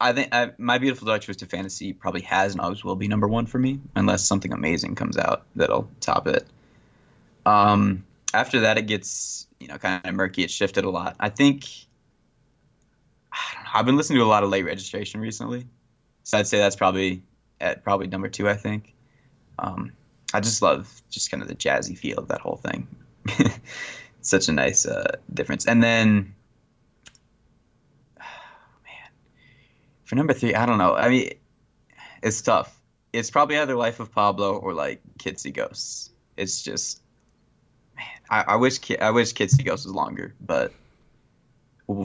I think I, my beautiful dark twisted fantasy probably has and always will be number one for me, unless something amazing comes out that'll top it. Um, after that, it gets you know kind of murky. It shifted a lot. I think I have been listening to a lot of late registration recently, so I'd say that's probably at probably number two. I think. Um, I just love just kind of the jazzy feel of that whole thing. Such a nice uh, difference. And then, oh, man, for number three, I don't know. I mean, it's tough. It's probably either Life of Pablo or like Kids See Ghosts. It's just I, I wish I wish Kids See Ghosts was longer, but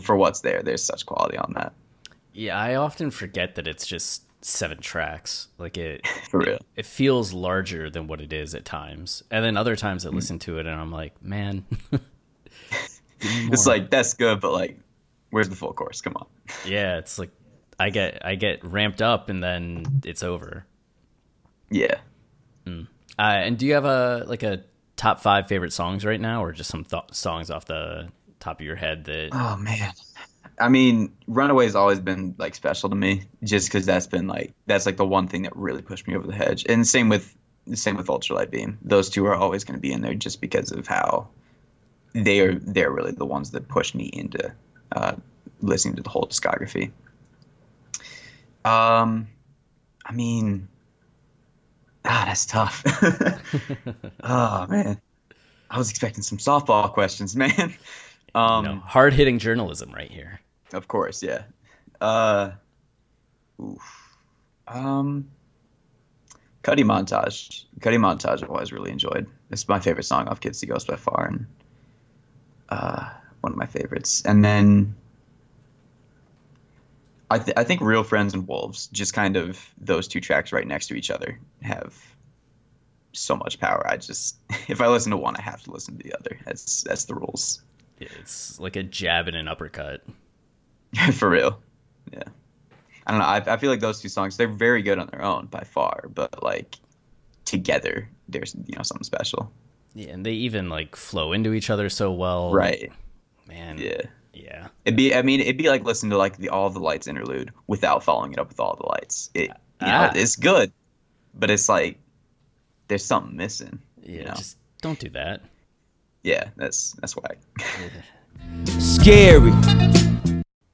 for what's there. There's such quality on that. Yeah, I often forget that it's just seven tracks. Like it, For real. it, it feels larger than what it is at times, and then other times I Mm. listen to it and I'm like, man, It's like that's good, but like, where's the full course? Come on. yeah, it's like I get I get ramped up and then it's over. Yeah. Uh, and do you have a like a top five favorite songs right now, or just some th- songs off the top of your head that? Oh man. I mean, Runaway's always been like special to me, just because that's been like that's like the one thing that really pushed me over the hedge. And same with same with Ultralight Beam. Those two are always going to be in there just because of how they are. They're really the ones that pushed me into uh, listening to the whole discography. Um, I mean, ah, that's tough. oh man, I was expecting some softball questions, man. Um, know, hard hitting journalism right here. of course, yeah. Uh, oof. Um, Cudi Montage. Cudi Montage I've always really enjoyed. It's my favorite song off Kids See Ghosts by far, and uh, one of my favorites. And then I, th- I think Real Friends and Wolves, just kind of those two tracks right next to each other, have so much power. I just, if I listen to one, I have to listen to the other. That's that's the rules. It's like a jab and an uppercut. For real. Yeah. I don't know. I, I feel like those two songs, they're very good on their own by far, but like together, there's, you know, something special. Yeah, and they even like flow into each other so well. Right. Man. Yeah. Yeah. It'd be, I mean, it'd be like listening to like the All the Lights interlude without following it up with All the Lights. It, you know, Ah. it's good, but it's like there's something missing. Yeah. You know? Just don't do that. Yeah, that's, that's why. Scary.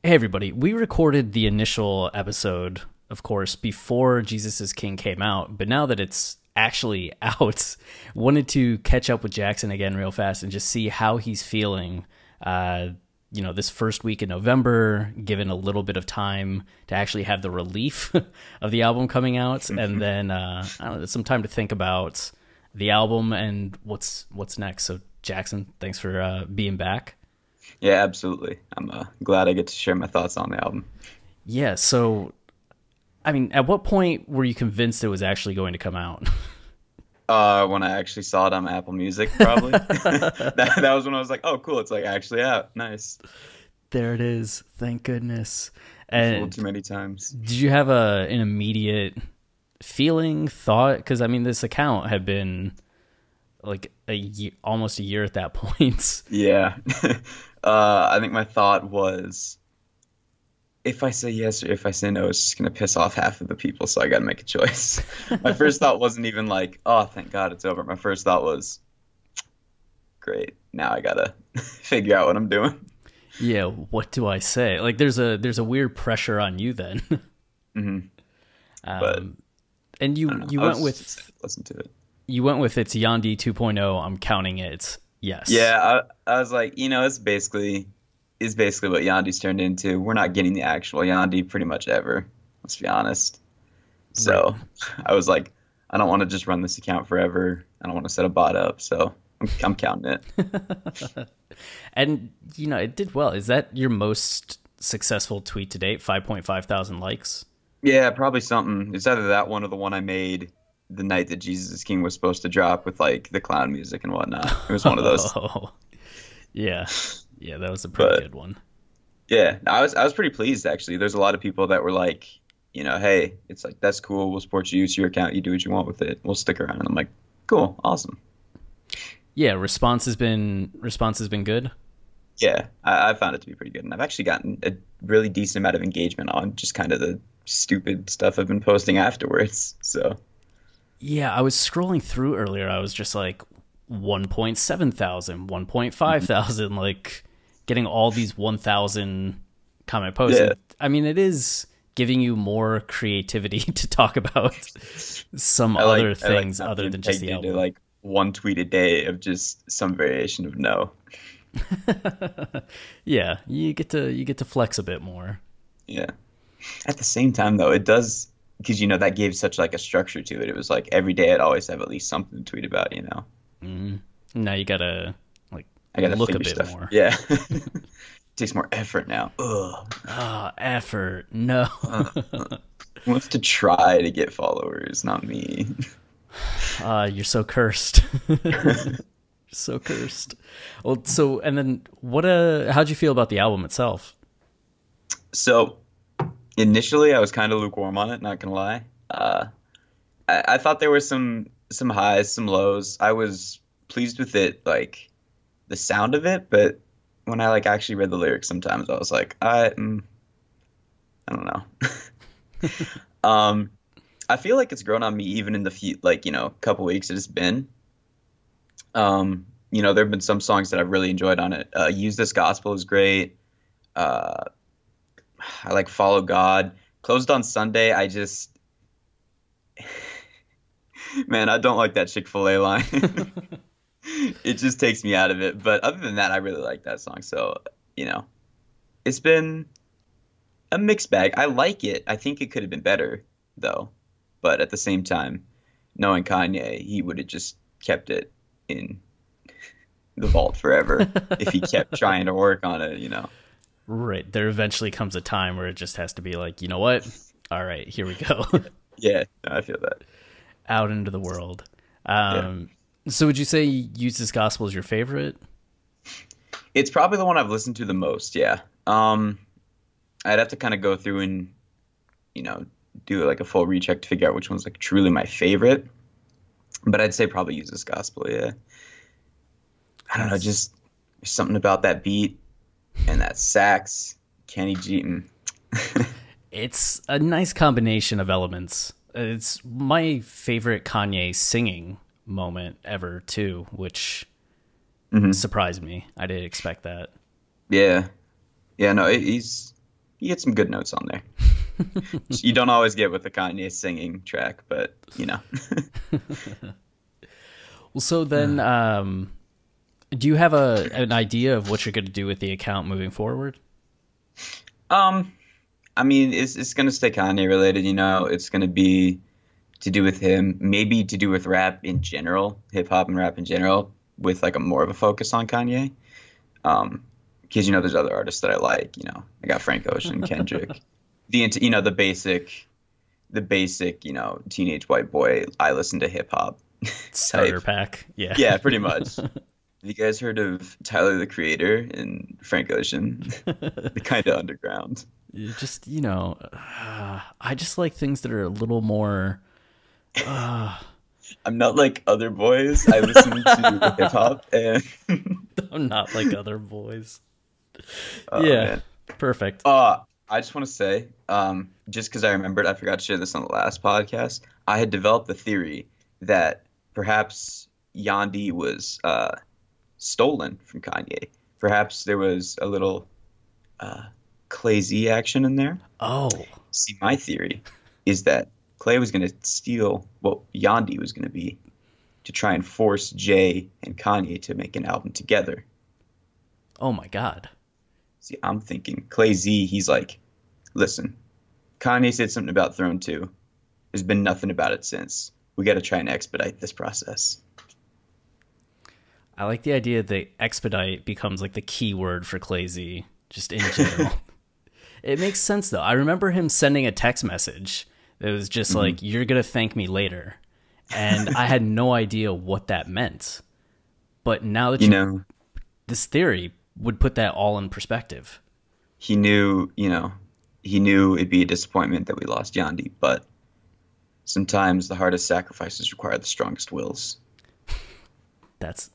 Hey, everybody. We recorded the initial episode, of course, before Jesus is King came out, but now that it's actually out, wanted to catch up with Jackson again real fast and just see how he's feeling. Uh, you know, this first week in November, given a little bit of time to actually have the relief of the album coming out, and then uh, I don't know, some time to think about the album and what's what's next. So, Jackson, thanks for uh, being back. Yeah, absolutely. I'm uh, glad I get to share my thoughts on the album. Yeah, so I mean, at what point were you convinced it was actually going to come out? Uh, when I actually saw it on Apple Music, probably. that, that was when I was like, oh, cool, it's like actually out. Nice. there it is. Thank goodness. And too many times. did you have a an immediate feeling, thought? Because I mean, this account had been like a ye- almost a year at that point. Yeah. uh, I think my thought was if I say yes or if I say no, it's just going to piss off half of the people, so I got to make a choice. my first thought wasn't even like, oh, thank God it's over. My first thought was, great, now I got to figure out what I'm doing. yeah, what do I say? Like, there's a there's a weird pressure on you then. hmm Um, But and you I don't know. you I went with listen to it. you went with it's Yandhi 2.0. I'm counting it. It's Yes. Yeah, I, I was like, you know, it's basically is basically what Yandhi's turned into. We're not getting the actual Yandi pretty much ever. Let's be honest. So I was like, I don't want to just run this account forever. I don't want to set a bot up. So I'm, I'm counting it. And you know, it did well. Is that your most successful tweet to date? 5.5 thousand likes. yeah, probably something. It's either that one or the one I made the night that Jesus is King was supposed to drop with like the clown music and whatnot. It was one of those. Oh, yeah, yeah, that was a pretty But- good one. Yeah, I was I was pretty pleased actually. There's a lot of people that were like, you know, hey, it's like that's cool. We'll support you. It's your account. You do what you want with it. We'll stick around. And I'm like, cool, awesome. Yeah, response has been response has been good. Yeah, I, I found it to be pretty good, and I've actually gotten a really decent amount of engagement on just kind of the stupid stuff I've been posting afterwards. So Yeah, I was scrolling through earlier. I was just like 1.7 thousand, 1.5 thousand, like getting all these 1,000 comment posts. Yeah. I mean, it is giving you more creativity to talk about some I like other like things not other than just the album. like one tweet a day of just some variation of no. yeah, you get to you get to flex a bit more. Yeah. At the same time, though, it does because you know that gave such like a structure to it. It was like every day I'd always have at least something to tweet about. You know, mm-hmm. Now you gotta like I got to look a bit stuff. more. Yeah. takes more effort now. Ugh. Ah, effort. No. Who wants to try to get followers? Not me. Uh, you're so cursed. so cursed. Well, so and then what? Uh, how'd you feel about the album itself? So initially, I was kind of lukewarm on it. Not gonna lie. Uh, I, I thought there were some some highs, some lows. I was pleased with it, like the sound of it, but when I like actually read the lyrics, sometimes I was like, I, mm, I don't know. um, I feel like it's grown on me even in the few, like you know, couple weeks it has been. Um, you know, there have been some songs that I've really enjoyed on it. Uh, Use This Gospel is great. Uh, I like Follow God. Closed on Sunday. I just, man, I don't like that Chick Fil A line. it just takes me out of it. But other than that, I really like that song. So you know, it's been a mixed bag. I like it. I think it could have been better though. But at the same time, knowing Kanye, he would have just kept it in the vault forever if he kept trying to work on it, you know. Right. There eventually comes a time where it just has to be like, you know what? All right, here we go. yeah, I feel that. Out into the world. Um, yeah. So would you say Use This Gospel is your favorite? It's probably the one I've listened to the most, yeah. Um, I'd have to kind of go through and, you know, do like a full recheck to figure out which one's like truly my favorite. But I'd say probably Use This Gospel, yeah. I don't know, just something about that beat and that sax, Kenny G. it's a nice combination of elements. It's my favorite Kanye singing moment ever, too, which mm-hmm. surprised me. I didn't expect that. Yeah, yeah, no, he's he gets some good notes on there. you don't always get with the Kanye singing track, but you know. well, so then, um, do you have a an idea of what you're going to do with the account moving forward? Um, I mean, it's it's going to stay Kanye related. You know, it's going to be to do with him, maybe to do with rap in general, hip hop and rap in general, with like a more of a focus on Kanye. Um, because you know there's other artists that I like. You know, I got Frank Ocean, Kendrick, the you know the basic, the basic you know teenage white boy. I listen to hip hop. Starter pack, yeah, yeah, pretty much. Have you guys heard of Tyler the Creator and Frank Ocean? the kind of underground. You just you know, uh, I just like things that are a little more. Uh... I'm not like other boys. I listen to hip hop and I'm not like other boys. Oh, yeah, man. perfect. Uh, I just want to say, um, just because I remembered, I forgot to share this on the last podcast. I had developed the theory that perhaps Yandhi was uh, stolen from Kanye. Perhaps there was a little uh, Clay Z action in there. Oh, see, my theory is that Clay was going to steal what Yandhi was going to be to try and force Jay and Kanye to make an album together. Oh my God. See, I'm thinking Clay Z, he's like, listen, Kanye said something about Throne 2. There's been nothing about it since. We got to try and expedite this process. I like the idea that expedite becomes like the key word for Clay Z, just in general. it makes sense though. I remember him sending a text message that was just mm-hmm. like, "You're gonna thank me later," and I had no idea what that meant. But now that you, you know this theory would put that all in perspective. He knew, you know, he knew it'd be a disappointment that we lost Yandhi, but sometimes the hardest sacrifices require the strongest wills. That's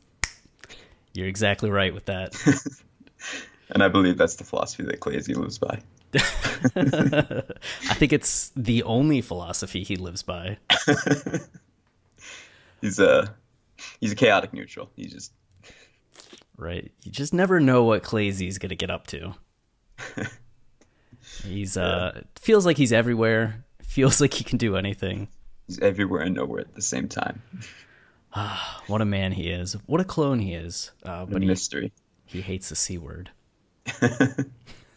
you're exactly right with that. and I believe that's the philosophy that Clazy lives by. I think it's the only philosophy he lives by. he's a he's a chaotic neutral. He just right? You just never know what Clayzy's gonna get up to. he's uh feels like he's everywhere. Feels like he can do anything. He's everywhere and nowhere at the same time. Ah, what a man he is! What a clone he is! Uh, but a mystery. He, he hates the c word.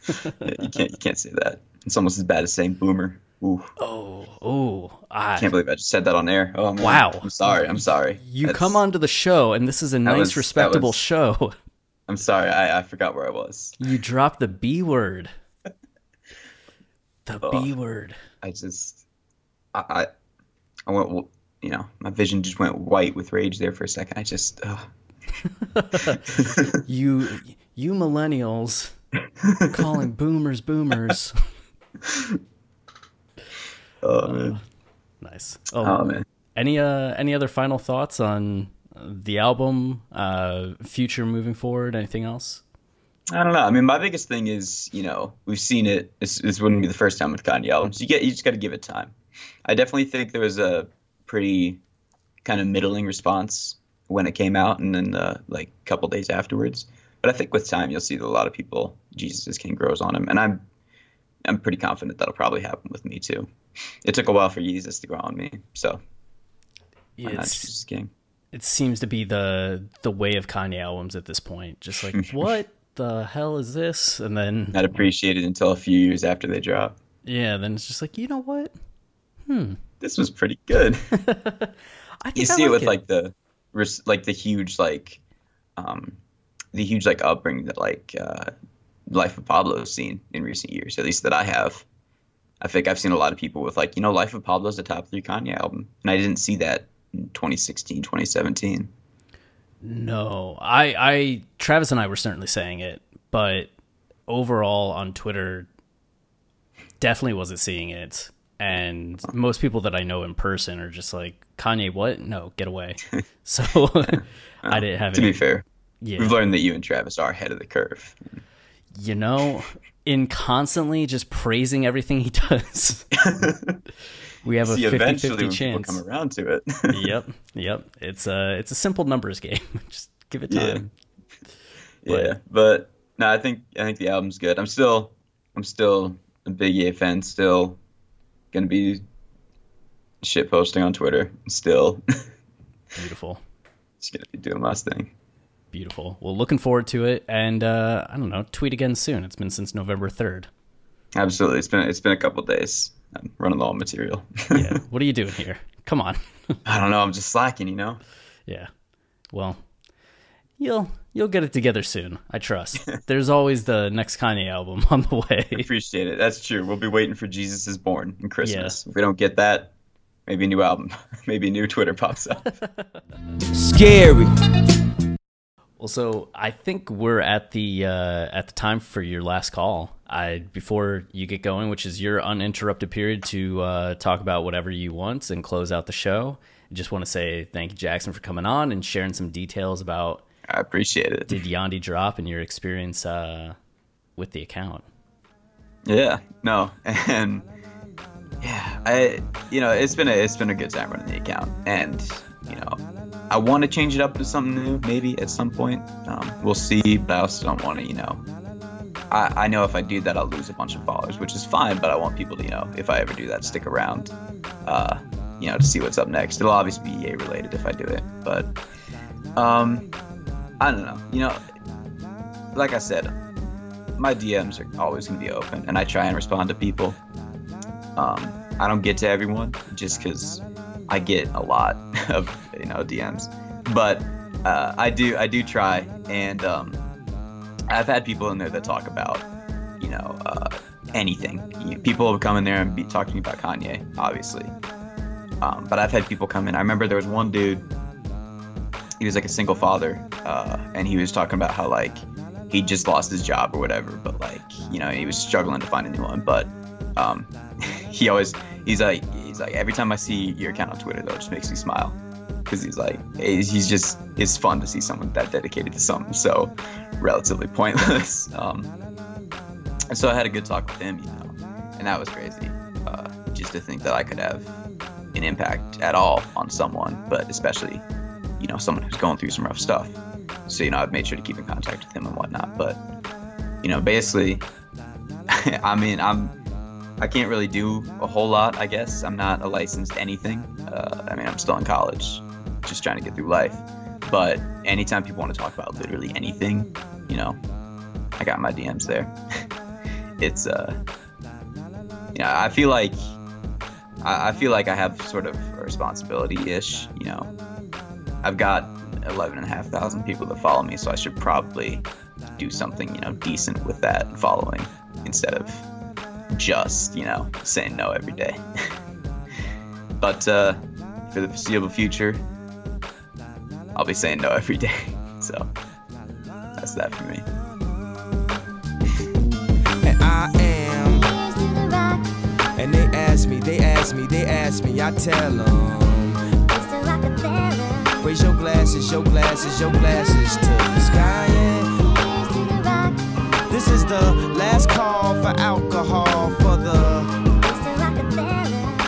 you can't you can't say that. It's almost as bad as saying boomer. Ooh. Oh, oh! I can't believe I just said that on air. Oh, man. wow! I'm sorry. I'm sorry. You That's, come onto the show, and this is a nice, was, respectable was, show. I'm sorry, I, I forgot where I was. You dropped the B word. The B word. I just, I, I, I went, you know, my vision just went white with rage there for a second. I just, ugh. You you millennials calling boomers boomers. oh man, Nice. oh Oh, man. any uh any other final thoughts on the album, uh future moving forward, anything else? I don't know. I mean, my biggest thing is, you know, we've seen it. This, this wouldn't be the first time with Kanye albums. You get, you just got to give it time. I definitely think there was a pretty kind of middling response when it came out, and then uh, like a couple days afterwards. But I think with time, you'll see that a lot of people, Jesus is King grows on him, and I'm, I'm pretty confident that'll probably happen with me too. It took a while for Jesus to grow on me, so It's Jesus King? it seems to be the the way of Kanye albums at this point. Just like what the hell is this? And then Not appreciated until a few years after they drop. yeah, then it's just like you know what? Hmm. This was pretty good. I think you I see it with it. like the like the huge like um the huge like upbringing that like uh life of pablo has seen in recent years at least that i have i think i've seen a lot of people with like you know life of pablo's the top three kanye album and i didn't see that in 2016 2017 No, I, I, Travis and I were certainly saying it, but overall on Twitter, definitely wasn't seeing it. And most people that I know in person are just like, Kanye, what? No, get away. So I didn't have it to be fair Yeah. we've learned that you and travis are ahead of the curve You know, in constantly just praising everything he does, we have a see 50 eventually 50 when people chance. come around to it yep, yep. It's a, it's a simple numbers game. just give it Yeah. time. yeah but no i think i think the album's good i'm still i'm still a big Ye fan still gonna be shit posting on twitter still Beautiful. just gonna be doing my thing Beautiful. Well, looking forward to it, and uh, I don't know, tweet again soon. It's been since November third. absolutely it's been it's been a couple days i'm running low on material Yeah. what are you doing here? Come on. i don't know i'm just slacking you know yeah. Well, you'll you'll get it together soon. I trust. There's always the next Kanye album on the way. appreciate it that's true we'll be waiting for jesus is born and christmas if we don't get that maybe a new album maybe a new twitter pops up Scary. Well, so I think we're at the uh, at the time for your last call. I before you get going, which is your uninterrupted period to uh, talk about whatever you want and close out the show. I just want to say thank you, Jackson, for coming on and sharing some details about i appreciate it did Yandhi drop and your experience uh, with the account. Yeah, no, and yeah, I you know it's been a it's been a good time running the account, and you know I want to change it up to something new maybe at some point. Um, we'll see, but I also don't want to you know. I, I know if I do that, I'll lose a bunch of followers, which is fine. But I want people to, you know, if I ever do that, stick around, uh, you know, to see what's up next. It'll obviously be Ye related if I do it, but um, I don't know. You know, like I said, my DMs are always going to be open, and I try and respond to people. Um, I don't get to everyone just because I get a lot of you know DMs, but uh, I do I do try, and um, I've had people in there that talk about you know uh, anything. You know, people will come in there and be talking about Kanye, obviously, um, but I've had people come in. I remember there was one dude. He was like a single father, uh, and he was talking about how like he just lost his job or whatever, but like you know he was struggling to find a new one. But um, he always he's like he's like every time I see your account on Twitter though, it just makes me smile because he's like he's just it's fun to see someone that dedicated to something so relatively pointless. Um, and so I had a good talk with him, you know, and that was crazy. Uh, just to think that I could have an impact at all on someone, but especially you know someone who's going through some rough stuff. So you know I've made sure to keep in contact with him and whatnot. But you know basically, I mean I'm I can't really do a whole lot. I guess I'm not a licensed anything. Uh, I mean I'm still in college, just trying to get through life. But anytime people want to talk about literally anything, you know, I got my DMs there. it's uh, you know I feel like I, I feel like I have sort of a responsibility ish. You know, I've got eleven and a half thousand people that follow me, so I should probably do something, you know, decent with that following instead of just, you know, saying no every day. but uh, for the foreseeable future, I'll be saying no every day. So that's that for me. And I am. And they ask me, they ask me, they ask me, I tell them. Raise your glasses, your glasses, your glasses to the sky. And is the last call for alcohol for the.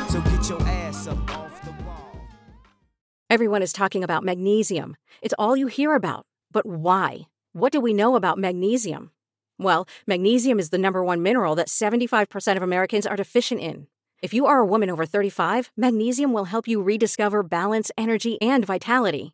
So get your ass up off the wall. Everyone is talking about magnesium. It's all you hear about. But why? What do we know about magnesium? Well, magnesium is the number one mineral that 75% of Americans are deficient in. If you are a woman over 35, magnesium will help you rediscover balance, energy, and vitality.